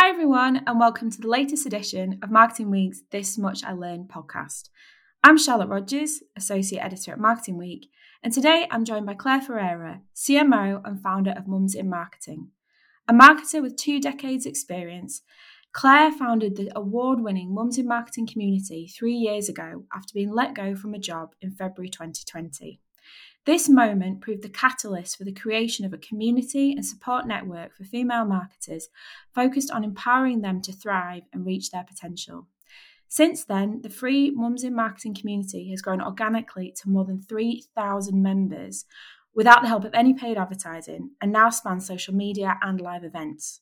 Hi, everyone, and welcome to the latest edition of Marketing Week's This Much I Learned podcast. I'm Charlotte Rogers, Associate Editor at Marketing Week, and today I'm joined by Claire Ferreira, CMO and founder of Mums in Marketing. A marketer with two decades' experience, Claire founded the award winning Mums in Marketing community three years ago after being let go from a job in February 2020. This moment proved the catalyst for the creation of a community and support network for female marketers focused on empowering them to thrive and reach their potential. Since then, the free Mums in Marketing community has grown organically to more than 3,000 members without the help of any paid advertising and now spans social media and live events.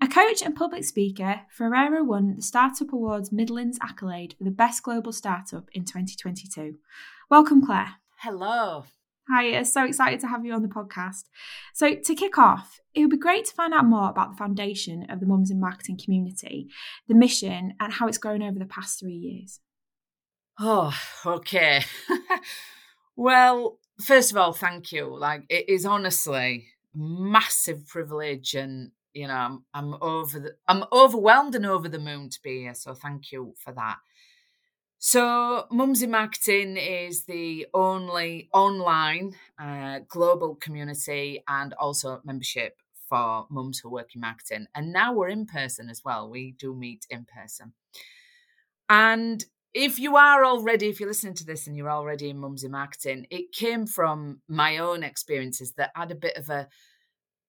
A coach and public speaker, Ferreira won the Startup Awards Midlands accolade for the best global startup in 2022. Welcome, Claire. Hello. Hi, so excited to have you on the podcast. So, to kick off, it would be great to find out more about the foundation of the Mums in Marketing community, the mission, and how it's grown over the past three years. Oh, okay. well, first of all, thank you. Like, it is honestly massive privilege, and you know, I'm, I'm over the, I'm overwhelmed and over the moon to be here. So, thank you for that. So, Mums in Marketing is the only online uh, global community and also membership for mums who work in marketing. And now we're in person as well. We do meet in person. And if you are already, if you're listening to this and you're already in Mums in Marketing, it came from my own experiences that had a bit of a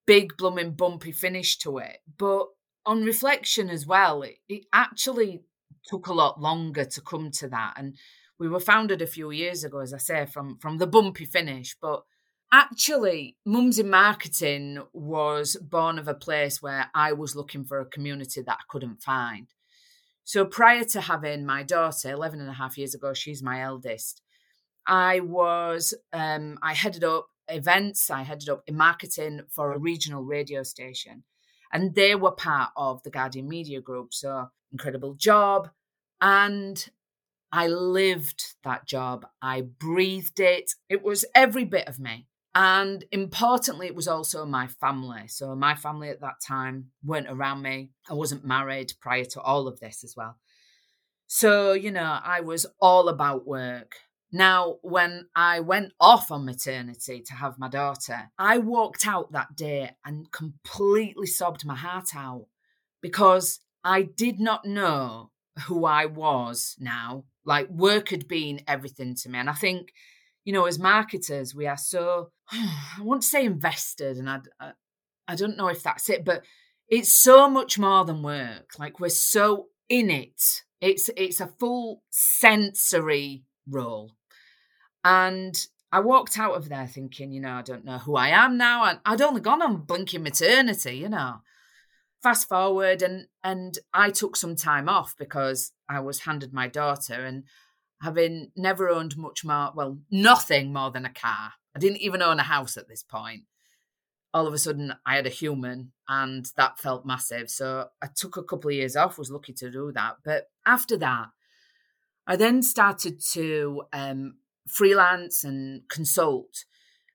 big, blooming, bumpy finish to it. But on reflection as well, it, it actually took a lot longer to come to that. And we were founded a few years ago, as I say, from from the bumpy finish. But actually, Mums in Marketing was born of a place where I was looking for a community that I couldn't find. So prior to having my daughter, 11 and a half years ago, she's my eldest, I was, um, I headed up events, I headed up in marketing for a regional radio station. And they were part of the Guardian Media Group. So incredible job. And I lived that job. I breathed it. It was every bit of me. And importantly, it was also my family. So, my family at that time weren't around me. I wasn't married prior to all of this as well. So, you know, I was all about work. Now, when I went off on maternity to have my daughter, I walked out that day and completely sobbed my heart out because I did not know who I was now. Like work had been everything to me. And I think, you know, as marketers, we are so, I want to say invested, and I, I, I don't know if that's it, but it's so much more than work. Like we're so in it. It's it's a full sensory role. And I walked out of there thinking, you know, I don't know who I am now. And I'd only gone on blinking maternity, you know fast forward and and I took some time off because I was handed my daughter and having never owned much more well nothing more than a car. I didn't even own a house at this point. All of a sudden I had a human and that felt massive. So I took a couple of years off was lucky to do that. But after that I then started to um, freelance and consult.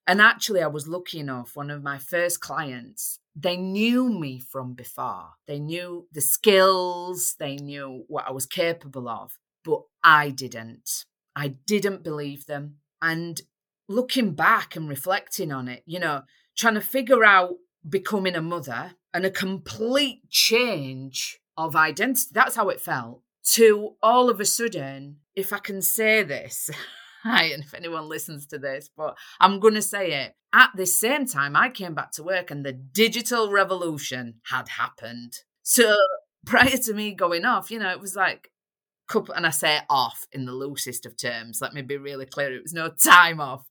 And actually I was lucky enough one of my first clients they knew me from before. They knew the skills, they knew what I was capable of, but I didn't. I didn't believe them. And looking back and reflecting on it, you know, trying to figure out becoming a mother and a complete change of identity, that's how it felt, to all of a sudden, if I can say this, and if anyone listens to this, but I'm going to say it. At the same time, I came back to work and the digital revolution had happened. So prior to me going off, you know, it was like, couple, and I say off in the loosest of terms. Let me be really clear. It was no time off,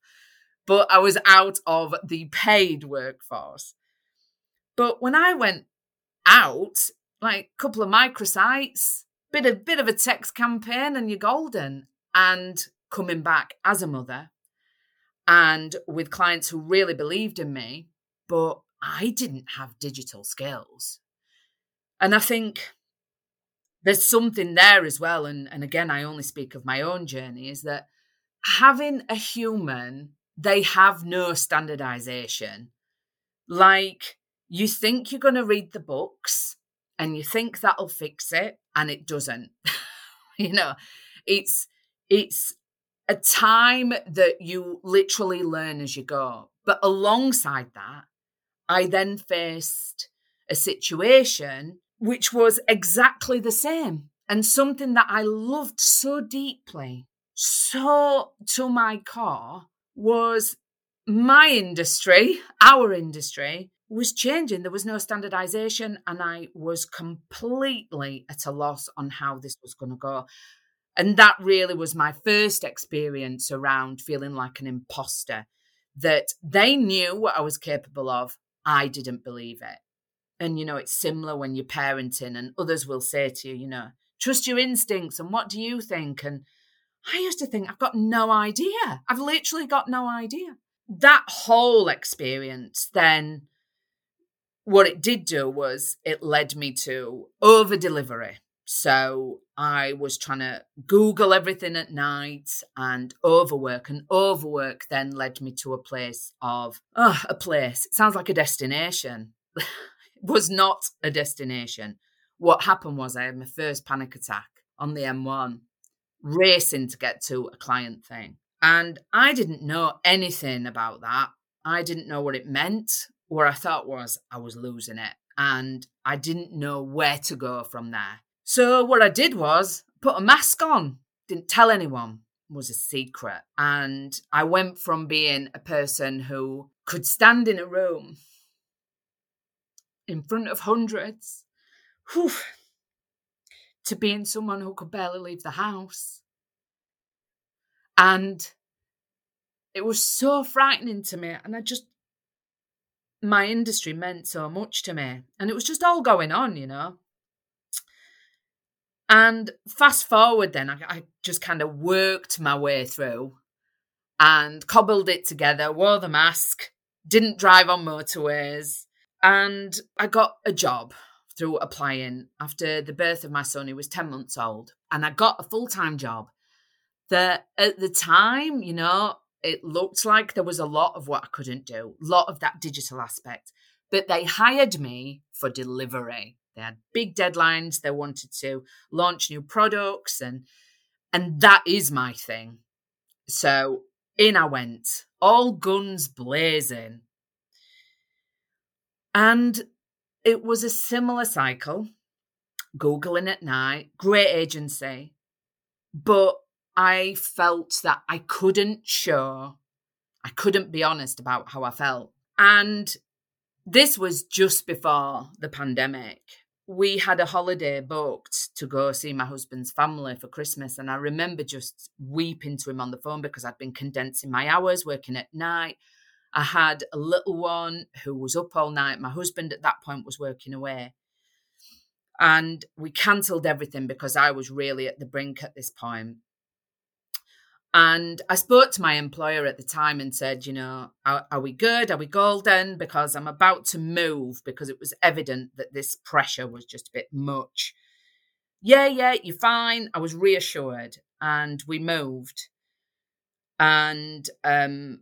but I was out of the paid workforce. But when I went out, like a couple of microsites, bit of bit of a text campaign, and you're golden. And coming back as a mother and with clients who really believed in me, but I didn't have digital skills. And I think there's something there as well. And, and again, I only speak of my own journey is that having a human, they have no standardization. Like you think you're going to read the books and you think that'll fix it and it doesn't. you know, it's it's a time that you literally learn as you go. But alongside that, I then faced a situation which was exactly the same and something that I loved so deeply, so to my core, was my industry, our industry, was changing. There was no standardization, and I was completely at a loss on how this was going to go. And that really was my first experience around feeling like an imposter that they knew what I was capable of. I didn't believe it. And, you know, it's similar when you're parenting, and others will say to you, you know, trust your instincts. And what do you think? And I used to think, I've got no idea. I've literally got no idea. That whole experience then, what it did do was it led me to over delivery. So I was trying to Google everything at night and overwork, and overwork then led me to a place of, a place. It sounds like a destination. was not a destination. What happened was I had my first panic attack on the M1, racing to get to a client thing. And I didn't know anything about that. I didn't know what it meant. What I thought was I was losing it. And I didn't know where to go from there. So what I did was put a mask on, didn't tell anyone, was a secret. And I went from being a person who could stand in a room in front of hundreds whew, to being someone who could barely leave the house. And it was so frightening to me. And I just, my industry meant so much to me. And it was just all going on, you know. And fast forward, then I, I just kind of worked my way through and cobbled it together, wore the mask, didn't drive on motorways, and I got a job through applying after the birth of my son, who was 10 months old. And I got a full time job that at the time, you know, it looked like there was a lot of what I couldn't do, a lot of that digital aspect. But they hired me for delivery. They had big deadlines. They wanted to launch new products, and and that is my thing. So in I went, all guns blazing. And it was a similar cycle. Googling at night, great agency. But I felt that I couldn't show, I couldn't be honest about how I felt. And this was just before the pandemic we had a holiday booked to go see my husband's family for Christmas. And I remember just weeping to him on the phone because I'd been condensing my hours, working at night. I had a little one who was up all night. My husband at that point was working away. And we cancelled everything because I was really at the brink at this point. And I spoke to my employer at the time and said, you know, are, are, we good? Are we golden? Because I'm about to move because it was evident that this pressure was just a bit much. Yeah, yeah, you're fine. I was reassured and we moved. And um,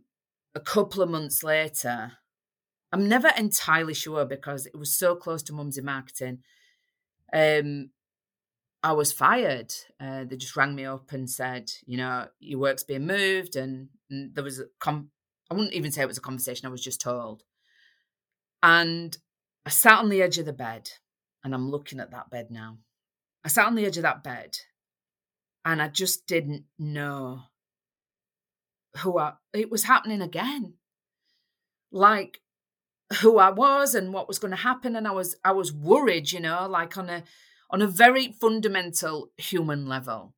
a couple of months later, I'm never entirely sure because it was so close to Mums in Marketing. Um, I was fired. Uh, they just rang me up and said, you know, your work's being moved. And, and there was a, com- I wouldn't even say it was a conversation, I was just told. And I sat on the edge of the bed and I'm looking at that bed now. I sat on the edge of that bed and I just didn't know who I, it was happening again. Like who I was and what was going to happen. And I was, I was worried, you know, like on a, on a very fundamental human level.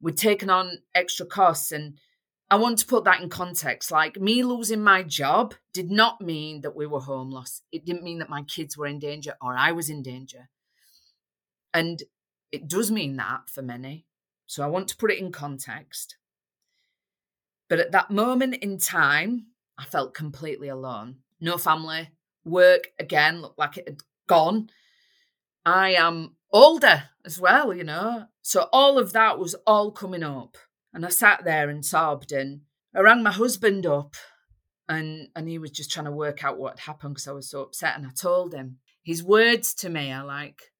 We'd taken on extra costs and I want to put that in context. Like me losing my job did not mean that we were homeless. It didn't mean that my kids were in danger or I was in danger. And it does mean that for many. So I want to put it in context. But at that moment in time, I felt completely alone. No family. Work again looked like it had gone. I am older as well, you know. So all of that was all coming up. And I sat there and sobbed and I rang my husband up and and he was just trying to work out what happened because I was so upset. And I told him his words to me are like,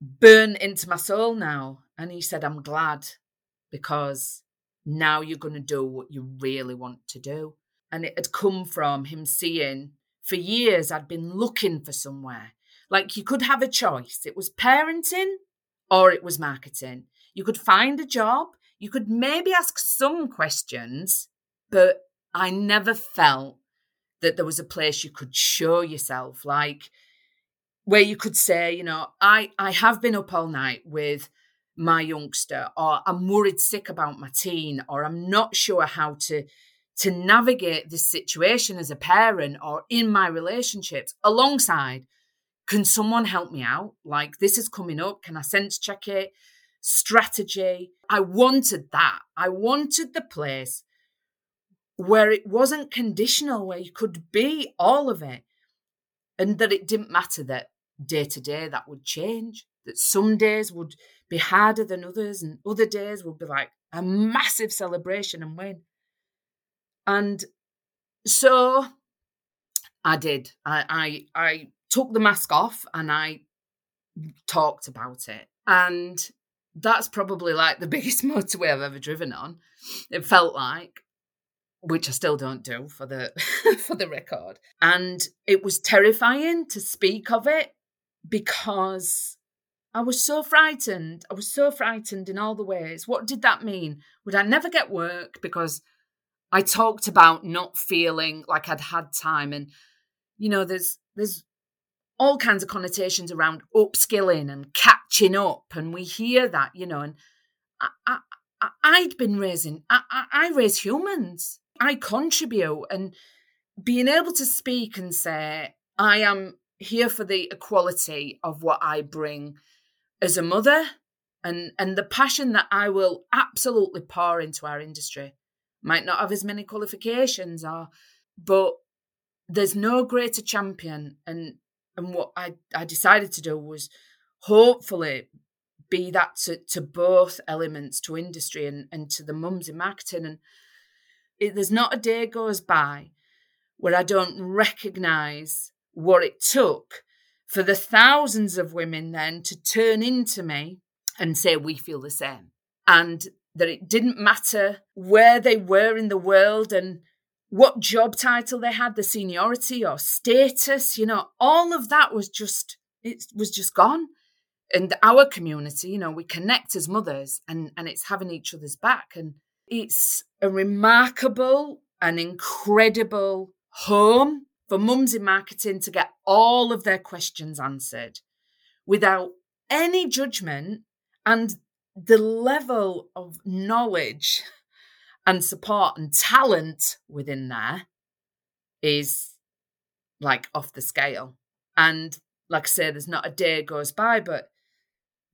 burn into my soul now. And he said, I'm glad because now you're going to do what you really want to do. And it had come from him seeing for years I'd been looking for somewhere. Like you could have a choice. It was parenting or it was marketing. You could find a job, you could maybe ask some questions, but I never felt that there was a place you could show yourself, like where you could say, you know, I, I have been up all night with my youngster, or I'm worried sick about my teen, or I'm not sure how to to navigate this situation as a parent or in my relationships alongside can someone help me out? Like this is coming up. Can i sense check it? Strategy. I wanted that. I wanted the place where it wasn't conditional, where you could be all of it, and that it didn't matter that day to day that would change, that some days would be harder than others, and other days would be like a massive celebration and win. And so I did. I, I, I took the mask off and I talked about it. And that's probably like the biggest motorway I've ever driven on. It felt like which I still don't do for the for the record. And it was terrifying to speak of it because I was so frightened. I was so frightened in all the ways. What did that mean? Would I never get work because I talked about not feeling like I'd had time and you know there's there's all kinds of connotations around upskilling and catching up and we hear that, you know, and I, I, I'd been raising, I, I, I raise humans. I contribute and being able to speak and say, I am here for the equality of what I bring as a mother and and the passion that I will absolutely pour into our industry. Might not have as many qualifications or but there's no greater champion and and what I, I decided to do was hopefully be that to, to both elements to industry and, and to the mums in marketing and it, there's not a day goes by where I don't recognize what it took for the thousands of women then to turn into me and say, We feel the same. And that it didn't matter where they were in the world and what job title they had, the seniority or status, you know, all of that was just, it was just gone. And our community, you know, we connect as mothers and, and it's having each other's back. And it's a remarkable and incredible home for mums in marketing to get all of their questions answered without any judgment and the level of knowledge and support and talent within there is like off the scale. And like I say, there's not a day goes by, but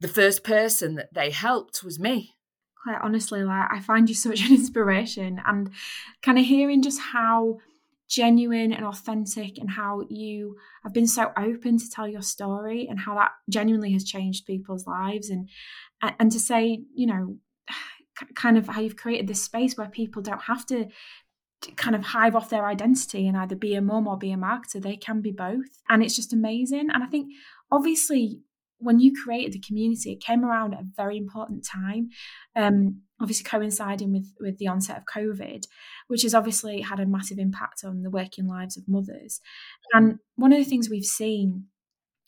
the first person that they helped was me quite honestly, like I find you such an inspiration and kind of hearing just how genuine and authentic and how you have been so open to tell your story and how that genuinely has changed people's lives and and to say, you know, kind of how you've created this space where people don't have to kind of hive off their identity and either be a mum or be a marketer. They can be both. And it's just amazing. And I think obviously when you created the community, it came around at a very important time, um, obviously coinciding with with the onset of COVID, which has obviously had a massive impact on the working lives of mothers. And one of the things we've seen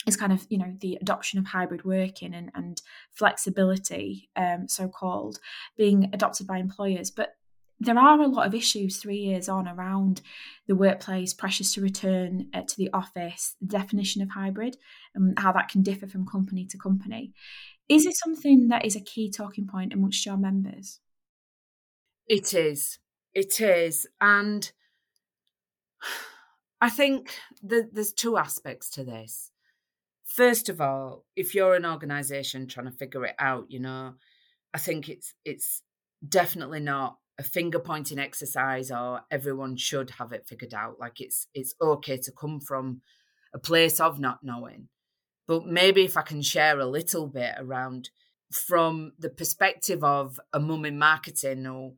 is kind of you know the adoption of hybrid working and, and flexibility, um, so called, being adopted by employers, but there are a lot of issues three years on around the workplace, pressures to return uh, to the office, the definition of hybrid, and how that can differ from company to company. Is it something that is a key talking point amongst your members? It is. It is. And I think there's two aspects to this. First of all, if you're an organization trying to figure it out, you know, I think it's it's definitely not a finger pointing exercise or everyone should have it figured out. Like it's it's okay to come from a place of not knowing. But maybe if i can share a little bit around from the perspective of a mum in marketing or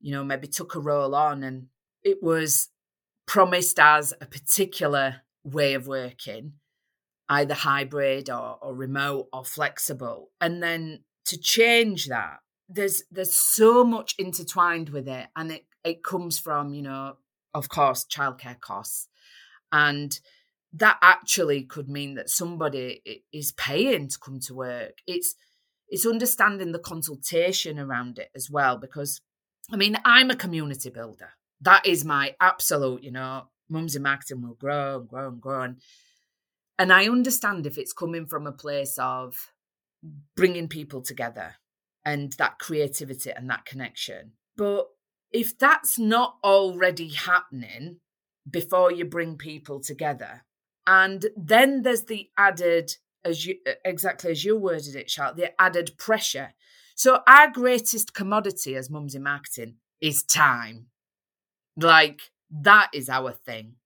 you know maybe took a role on and it was promised as a particular way of working either hybrid or, or remote or flexible. And then to change that, there's there's so much intertwined with it. And it, it comes from, you know, of course, childcare costs. And that actually could mean that somebody is paying to come to work. It's it's understanding the consultation around it as well because I mean, I'm a community builder. That is my absolute, you know, Mums in Marketing will grow and grow and grow. And, and I understand if it's coming from a place of bringing people together and that creativity and that connection. But if that's not already happening before you bring people together, and then there's the added, as you exactly as you worded it, Charlotte, the added pressure so our greatest commodity as mums in marketing is time. Like that is our thing.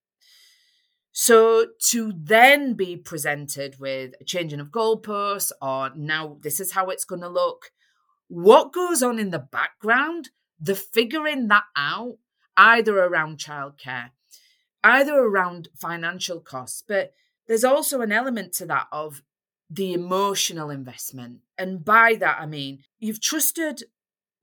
So to then be presented with a changing of goalposts or now this is how it's going to look, what goes on in the background, the figuring that out, either around childcare, either around financial costs, but there's also an element to that of the emotional investment. And by that, I mean, you've trusted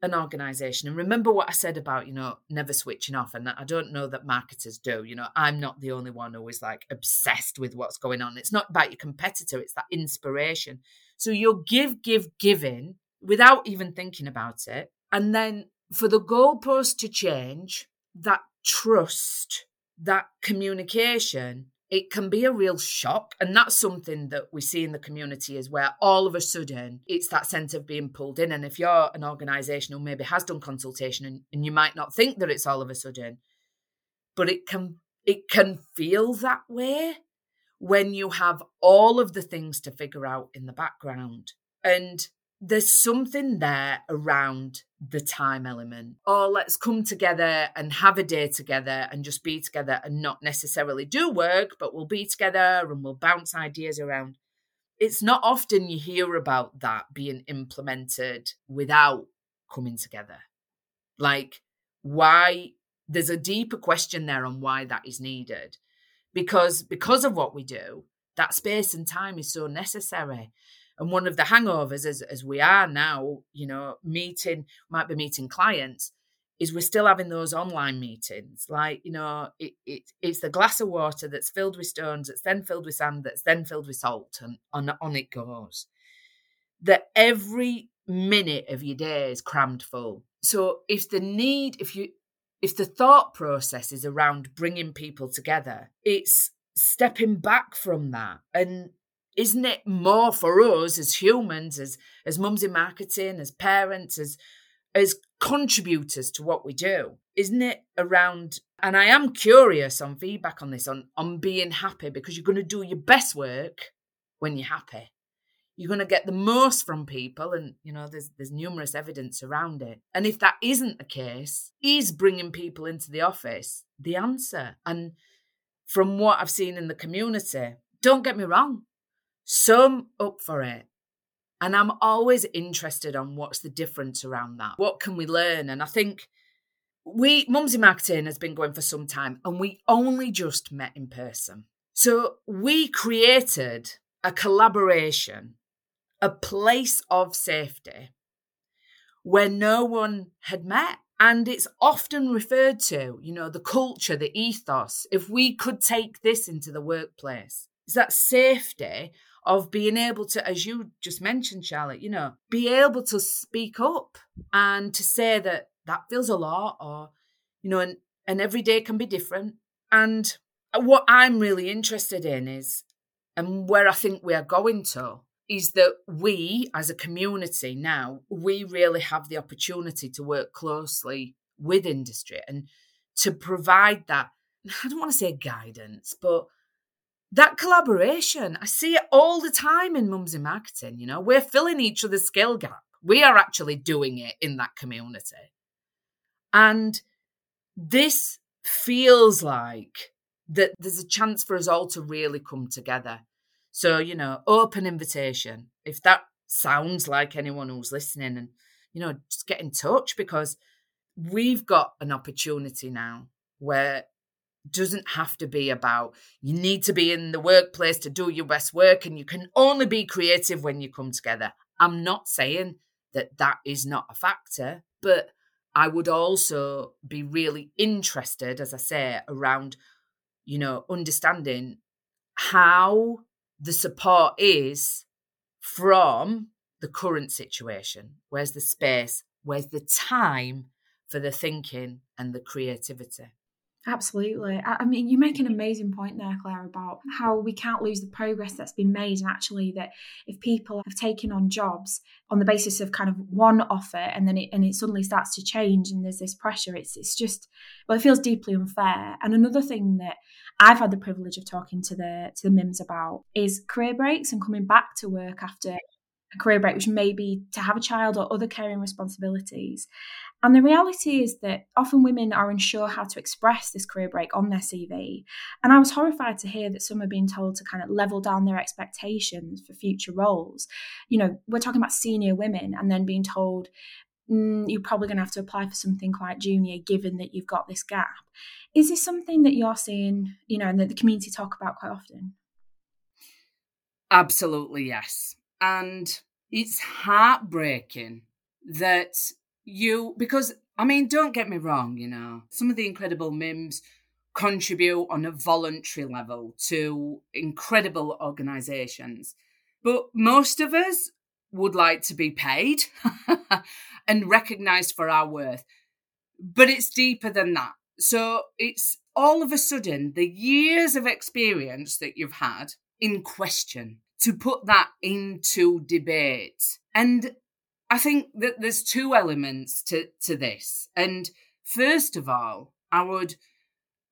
an organization. And remember what I said about, you know, never switching off. And I don't know that marketers do. You know, I'm not the only one who is like obsessed with what's going on. It's not about your competitor, it's that inspiration. So you'll give, give, giving without even thinking about it. And then for the goalpost to change, that trust, that communication it can be a real shock. And that's something that we see in the community is where all of a sudden it's that sense of being pulled in. And if you're an organization who maybe has done consultation and, and you might not think that it's all of a sudden, but it can it can feel that way when you have all of the things to figure out in the background. And there's something there around the time element. Or let's come together and have a day together and just be together and not necessarily do work, but we'll be together and we'll bounce ideas around. It's not often you hear about that being implemented without coming together. Like, why? There's a deeper question there on why that is needed. Because because of what we do, that space and time is so necessary and one of the hangovers as, as we are now you know meeting might be meeting clients is we're still having those online meetings. Like you know it, it, it's the glass of water that's filled with stones that's then filled with sand that's then filled with salt and on, on it goes that every minute of your day is crammed full. So if the need if you if the thought process is around bringing people together it's stepping back from that and isn't it more for us as humans, as as mums in marketing, as parents, as as contributors to what we do? Isn't it around? And I am curious on feedback on this, on on being happy, because you're going to do your best work when you're happy. You're going to get the most from people, and you know there's there's numerous evidence around it. And if that isn't the case, is bringing people into the office the answer? And from what I've seen in the community, don't get me wrong, some up for it. And I'm always interested on what's the difference around that. What can we learn? And I think we, Mums in Marketing has been going for some time and we only just met in person. So we created a collaboration, a place of safety where no one had met. And it's often referred to, you know, the culture, the ethos. If we could take this into the workplace, is that safety of being able to, as you just mentioned, Charlotte, you know, be able to speak up and to say that that feels a lot or, you know, and, and every day can be different. And what I'm really interested in is, and where I think we are going to, is that we as a community now, we really have the opportunity to work closely with industry and to provide that, I don't want to say guidance, but that collaboration, I see it all the time in Mums in Marketing. You know, we're filling each other's skill gap. We are actually doing it in that community. And this feels like that there's a chance for us all to really come together. So, you know, open invitation. If that sounds like anyone who's listening and, you know, just get in touch because we've got an opportunity now where doesn't have to be about you need to be in the workplace to do your best work and you can only be creative when you come together. I'm not saying that that is not a factor, but I would also be really interested, as I say, around, you know, understanding how the support is from the current situation. Where's the space? Where's the time for the thinking and the creativity? Absolutely. I mean, you make an amazing point there, Claire, about how we can't lose the progress that's been made. And actually, that if people have taken on jobs on the basis of kind of one offer and then it, and it suddenly starts to change and there's this pressure, it's, it's just, well, it feels deeply unfair. And another thing that I've had the privilege of talking to the, to the MIMS about is career breaks and coming back to work after a career break, which may be to have a child or other caring responsibilities. And the reality is that often women are unsure how to express this career break on their CV. And I was horrified to hear that some are being told to kind of level down their expectations for future roles. You know, we're talking about senior women and then being told, mm, you're probably going to have to apply for something quite junior given that you've got this gap. Is this something that you're seeing, you know, and that the community talk about quite often? Absolutely, yes. And it's heartbreaking that you, because I mean, don't get me wrong, you know, some of the incredible MIMS contribute on a voluntary level to incredible organizations. But most of us would like to be paid and recognized for our worth. But it's deeper than that. So it's all of a sudden the years of experience that you've had in question to put that into debate. And I think that there's two elements to, to this. And first of all, I would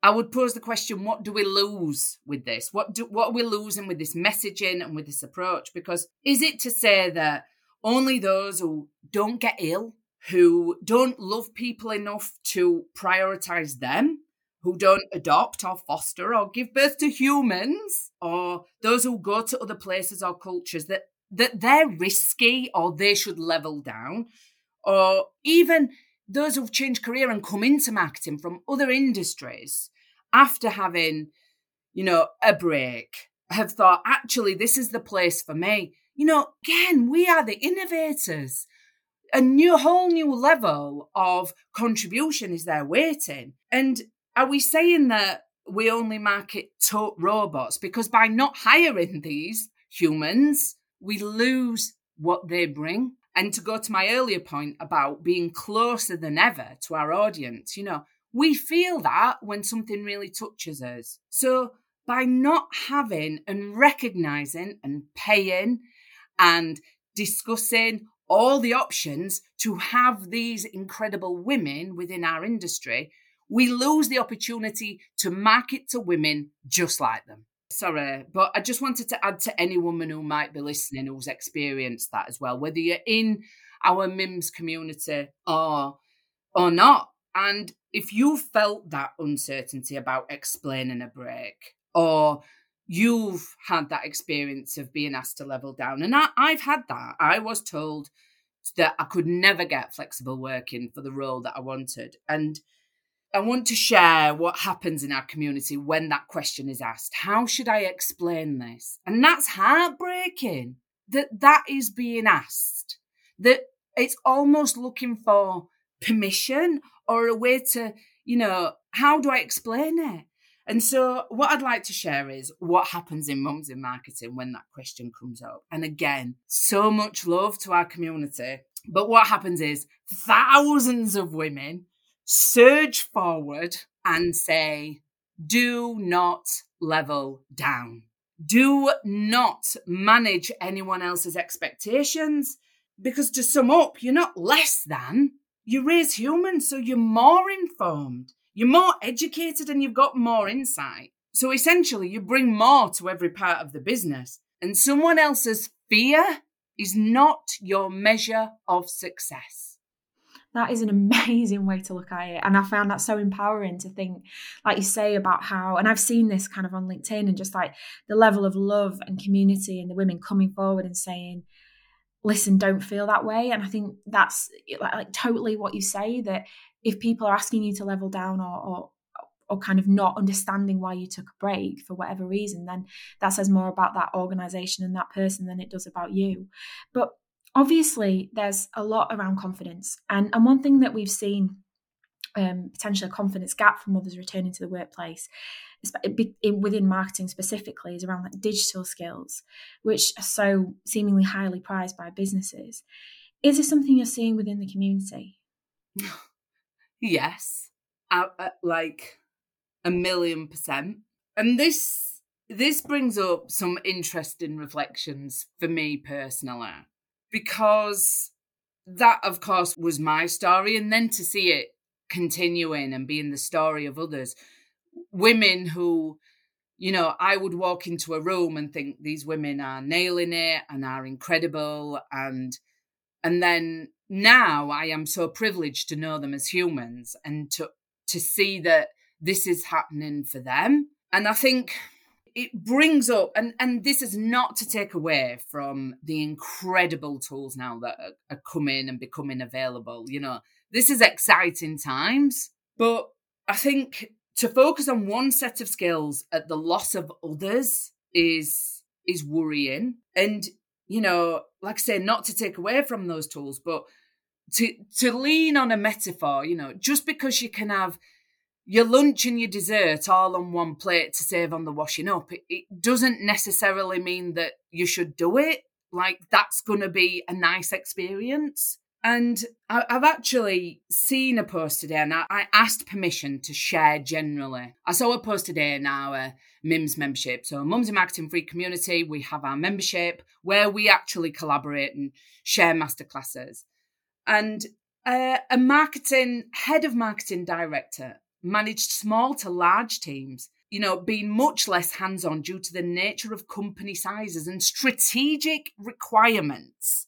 I would pose the question, what do we lose with this? What do what are we losing with this messaging and with this approach? Because is it to say that only those who don't get ill, who don't love people enough to prioritize them, who don't adopt or foster or give birth to humans, or those who go to other places or cultures that, that they're risky or they should level down, or even those who've changed career and come into marketing from other industries after having, you know, a break have thought, actually, this is the place for me. You know, again, we are the innovators. A new, whole new level of contribution is there waiting. And are we saying that we only market to robots? Because by not hiring these humans, we lose what they bring. And to go to my earlier point about being closer than ever to our audience, you know, we feel that when something really touches us. So by not having and recognizing and paying and discussing all the options to have these incredible women within our industry, we lose the opportunity to market to women just like them. Sorry, but I just wanted to add to any woman who might be listening who's experienced that as well, whether you're in our MIMS community or or not. And if you felt that uncertainty about explaining a break, or you've had that experience of being asked to level down, and I, I've had that. I was told that I could never get flexible working for the role that I wanted. And I want to share what happens in our community when that question is asked. How should I explain this? And that's heartbreaking that that is being asked, that it's almost looking for permission or a way to, you know, how do I explain it? And so, what I'd like to share is what happens in Mums in Marketing when that question comes up. And again, so much love to our community. But what happens is thousands of women surge forward and say, do not level down. Do not manage anyone else's expectations. Because to sum up, you're not less than. You raise humans, so you're more informed, you're more educated, and you've got more insight. So essentially, you bring more to every part of the business. And someone else's fear is not your measure of success that is an amazing way to look at it and i found that so empowering to think like you say about how and i've seen this kind of on linkedin and just like the level of love and community and the women coming forward and saying listen don't feel that way and i think that's eh, like, like totally what you say that if people are asking you to level down or, or or kind of not understanding why you took a break for whatever reason, then that says more about that organization and that person than it does about you. But obviously, there's a lot around confidence. And, and one thing that we've seen um, potentially a confidence gap from mothers returning to the workplace within marketing specifically is around like digital skills which are so seemingly highly prized by businesses. Is this something you're seeing within the community? Yes. Like a million percent. And this this brings up some interesting reflections for me personally because that of course was my story and then to see it continuing and being the story of others. Women who, you know, I would walk into a room and think these women are nailing it and are incredible and and then now I am so privileged to know them as humans and to to see that this is happening for them. And I think it brings up and and this is not to take away from the incredible tools now that are, are coming and becoming available you know this is exciting times, but I think to focus on one set of skills at the loss of others is is worrying. And you know, like I say, not to take away from those tools, but to to lean on a metaphor, you know, just because you can have your lunch and your dessert all on one plate to save on the washing up, it, it doesn't necessarily mean that you should do it. Like that's going to be a nice experience. And I, have actually seen a post today, and I, I, asked permission to share generally. I saw a post today in our MIMS membership. So, Mums in Marketing Free Community, we have our membership where we actually collaborate and share masterclasses. And uh, a marketing head of marketing director managed small to large teams you know, being much less hands on due to the nature of company sizes and strategic requirements.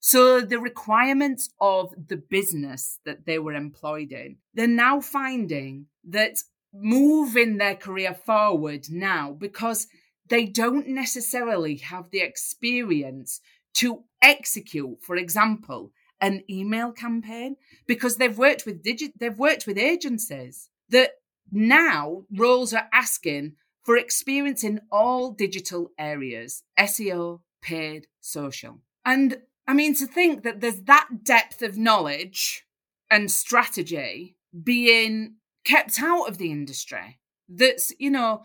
So the requirements of the business that they were employed in, they're now finding that moving their career forward now because they don't necessarily have the experience to execute, for example, an email campaign because they've worked with digit they've worked with agencies that now roles are asking for experience in all digital areas SEO, paid, social. And I mean, to think that there's that depth of knowledge and strategy being kept out of the industry that's, you know,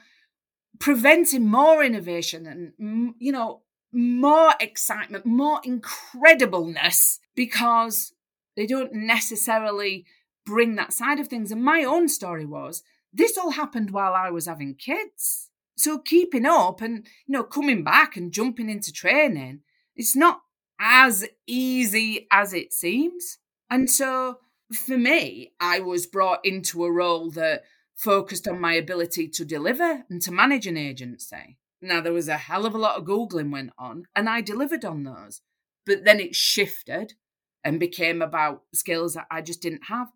preventing more innovation and, mm, you know, more excitement, more incredibleness because they don't necessarily bring that side of things. And my own story was this all happened while I was having kids. So keeping up and, you know, coming back and jumping into training, it's not as easy as it seems. And so for me, I was brought into a role that focused on my ability to deliver and to manage an agency. Now, there was a hell of a lot of Googling went on, and I delivered on those. But then it shifted and became about skills that I just didn't have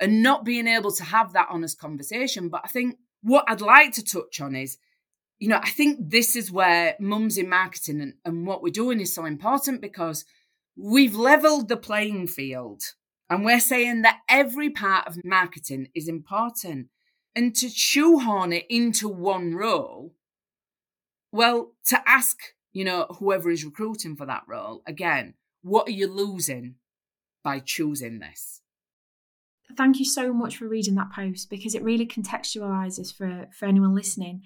and not being able to have that honest conversation. But I think what I'd like to touch on is you know, I think this is where mums in marketing and, and what we're doing is so important because we've leveled the playing field and we're saying that every part of marketing is important. And to shoehorn it into one role, well, to ask, you know, whoever is recruiting for that role, again, what are you losing by choosing this? Thank you so much for reading that post because it really contextualizes for, for anyone listening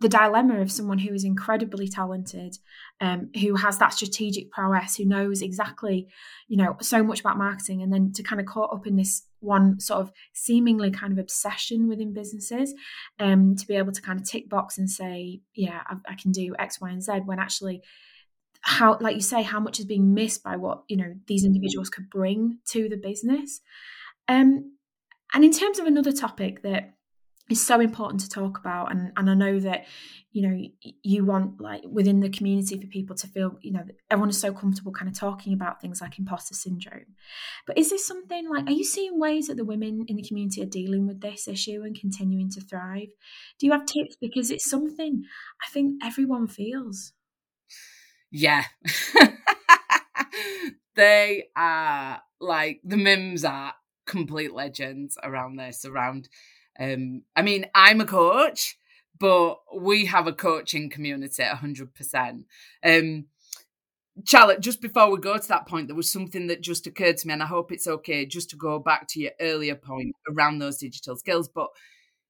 the dilemma of someone who is incredibly talented, um, who has that strategic prowess, who knows exactly, you know, so much about marketing, and then to kind of caught up in this one sort of seemingly kind of obsession within businesses, um, to be able to kind of tick box and say, yeah, I, I can do X, Y, and Z, when actually how like you say how much is being missed by what you know these individuals could bring to the business. Um and in terms of another topic that is so important to talk about and and I know that you know you want like within the community for people to feel you know everyone is so comfortable kind of talking about things like imposter syndrome. But is this something like are you seeing ways that the women in the community are dealing with this issue and continuing to thrive? Do you have tips? Because it's something I think everyone feels. Yeah. They are like the mims are complete legends around this around Um, I mean, I'm a coach, but we have a coaching community 100%. Um, Charlotte, just before we go to that point, there was something that just occurred to me, and I hope it's okay just to go back to your earlier point around those digital skills. But,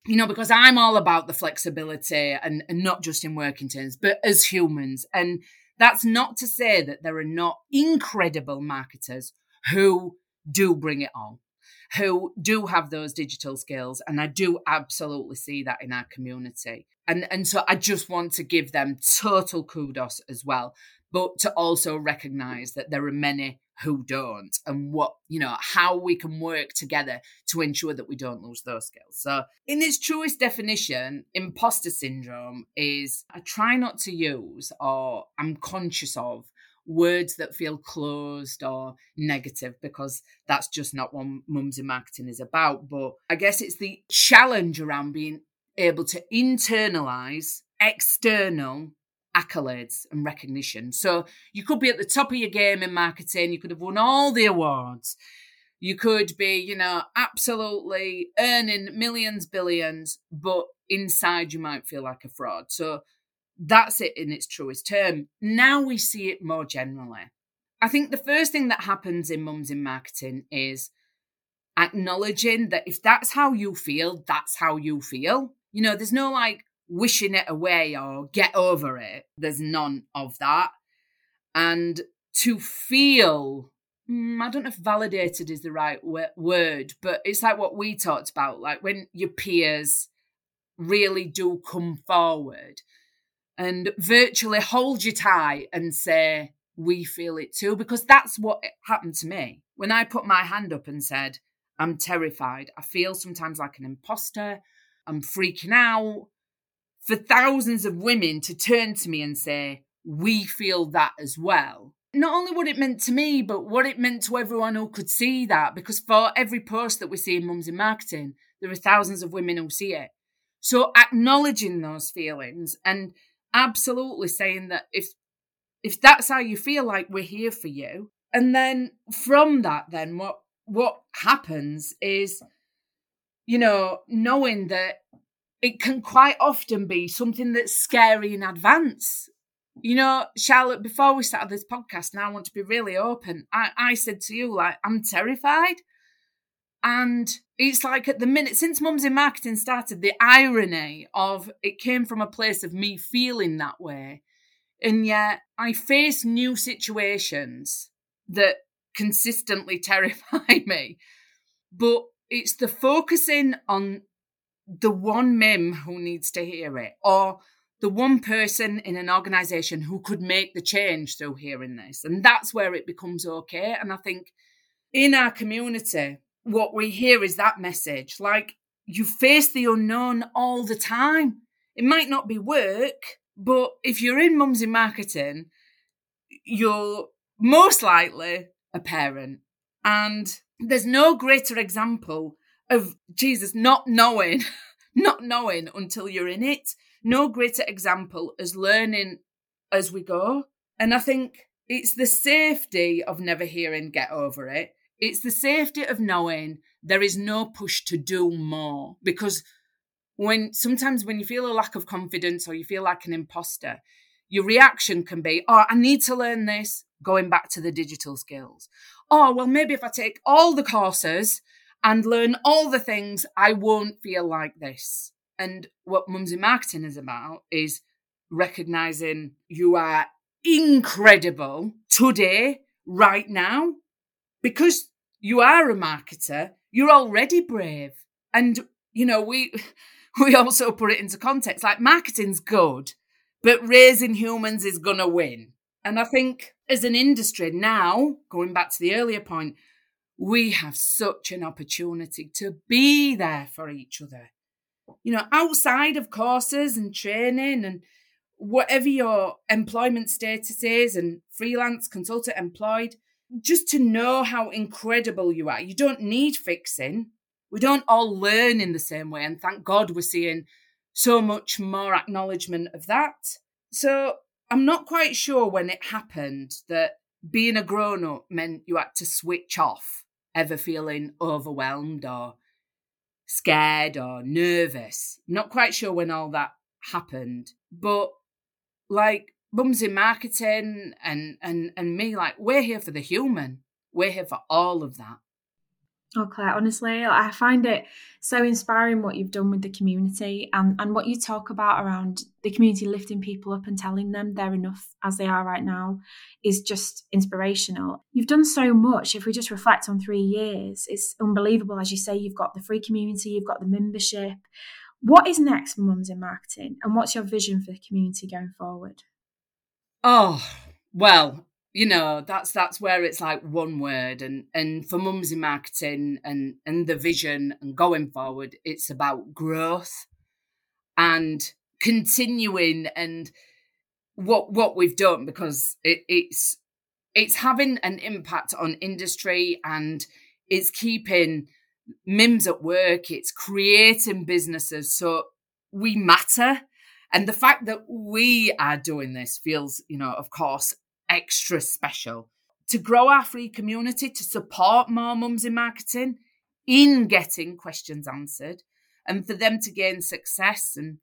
you know, because I'm all about the flexibility and, and not just in working terms, but as humans. And that's not to say that there are not incredible marketers who do bring it on who do have those digital skills and i do absolutely see that in our community. And and so i just want to give them total kudos as well but to also recognize that there are many who don't and what you know how we can work together to ensure that we don't lose those skills. So in its truest definition imposter syndrome is i try not to use or i'm conscious of words that feel closed or negative because that's just not what mums in marketing is about. But I guess it's the challenge around being able to internalize external accolades and recognition. So you could be at the top of your game in marketing, you could have won all the awards. You could be, you know, absolutely earning millions, billions, but inside you might feel like a fraud. So that's it in its truest term. Now we see it more generally. I think the first thing that happens in mums in marketing is acknowledging that if that's how you feel, that's how you feel. You know, there's no like wishing it away or get over it. There's none of that. And to feel, mm, I don't know if validated is the right word, but it's like what we talked about, like when your peers really do come forward and virtually hold you tight and say, We feel it too, because that's what happened to me. When I put my hand up and said, I'm terrified, I feel sometimes like an imposter, I'm freaking out. For thousands of women to turn to me and say, We feel that as well. Not only what it meant to me, but what it meant to everyone who could see that. Because for every post that we see in Mums in Marketing, there are thousands of women who see it. So acknowledging those feelings and absolutely saying that if if that's how you feel like we're here for you. And then from that then what what happens is you know knowing that it can quite often be something that's scary in advance. You know charlotte before we started this podcast and i want to be really open i i said to you like i'm terrified. And it's like at the minute, since Mums in Marketing started, the irony of it came from a place of me feeling that way. And yet I face new situations that consistently terrify me. But it's the focusing on the one mim who needs to hear it, or the one person in an organization who could make the change through hearing this. And that's where it becomes okay. And I think in our community, what we hear is that message. Like you face the unknown all the time. It might not be work, but if you're in mums in marketing, you're most likely a parent. And there's no greater example of Jesus not knowing, not knowing until you're in it. No greater example as learning as we go. And I think it's the safety of never hearing get over it it's the safety of knowing there is no push to do more because when sometimes when you feel a lack of confidence or you feel like an imposter, your reaction can be, oh, I need to learn this, going back to the digital skills. Oh, well, maybe if I take all the courses and learn all the things, I won't feel like this. And what Mums in Marketing is about is recognizing you are incredible today, right now, because you are a marketer, you're already brave. And, you know, we we also put it into context like marketing's good, but raising humans is gonna win. And I think as an industry now, going back to the earlier point, we have such an opportunity to be there for each other. You know, outside of courses and training and whatever your employment status is and freelance, consultant, employed, just to know how incredible you are. You don't need fixing. We don't all learn in the same way. And thank God we're seeing so much more acknowledgement of that. So I'm not quite sure when it happened that being a grown up meant you had to switch off, ever feeling overwhelmed or scared or nervous. Not quite sure when all that happened, but like mums in marketing and and and me, like we're here for the human. We're here for all of that. Oh, Claire, honestly, I find it so inspiring what you've done with the community and, and what you talk about around the community lifting people up and telling them they're enough as they are right now is just inspirational. You've done so much. If we just reflect on three years, it's unbelievable. As you say, you've got the free community, you've got the membership. What is next for Mums in Marketing and what's your vision for the community going forward? Oh, well, you know that's that's where it's like one word and and for mums in marketing and and the vision and going forward it's about growth and continuing and what what we've done because it, it's it's having an impact on industry and it's keeping mims at work it's creating businesses so we matter and the fact that we are doing this feels you know of course extra special to grow our free community, to support more mums in marketing in getting questions answered, and for them to gain success and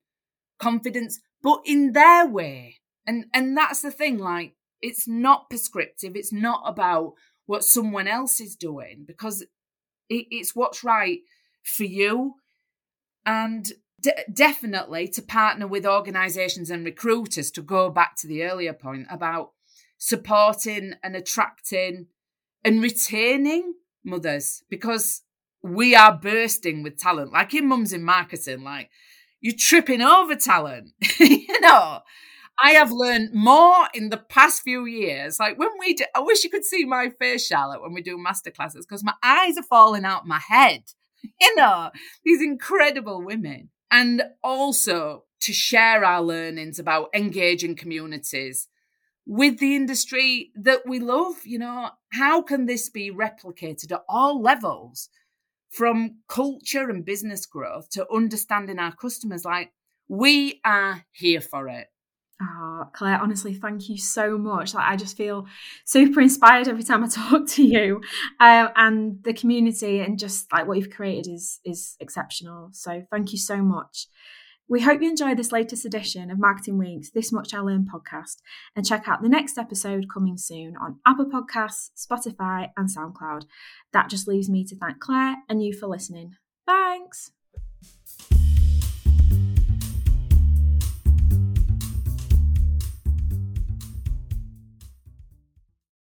confidence, but in their way. And and that's the thing, like it's not prescriptive, it's not about what someone else is doing, because it, it's what's right for you. And definitely to partner with organizations and recruiters to go back to the earlier point about supporting and attracting and retaining mothers because we are bursting with talent. Like in Mums in Marketing, like you're tripping over talent. you know, I have learned more in the past few years. Like when we do, I wish you could see my face, Charlotte, when we do masterclasses because my eyes are falling out my head. You know, these incredible women. And also to share our learnings about engaging communities with the industry that we love. You know, how can this be replicated at all levels from culture and business growth to understanding our customers? Like, we are here for it. Oh, Claire, honestly, thank you so much. Like, I just feel super inspired every time I talk to you, um, and the community and just like what you've created is is exceptional. So, thank you so much. We hope you enjoyed this latest edition of Marketing Week's This Much I Learned podcast and check out the next episode coming soon on Apple Podcasts, Spotify, and SoundCloud. That just leaves me to thank Claire and you for listening. Thanks.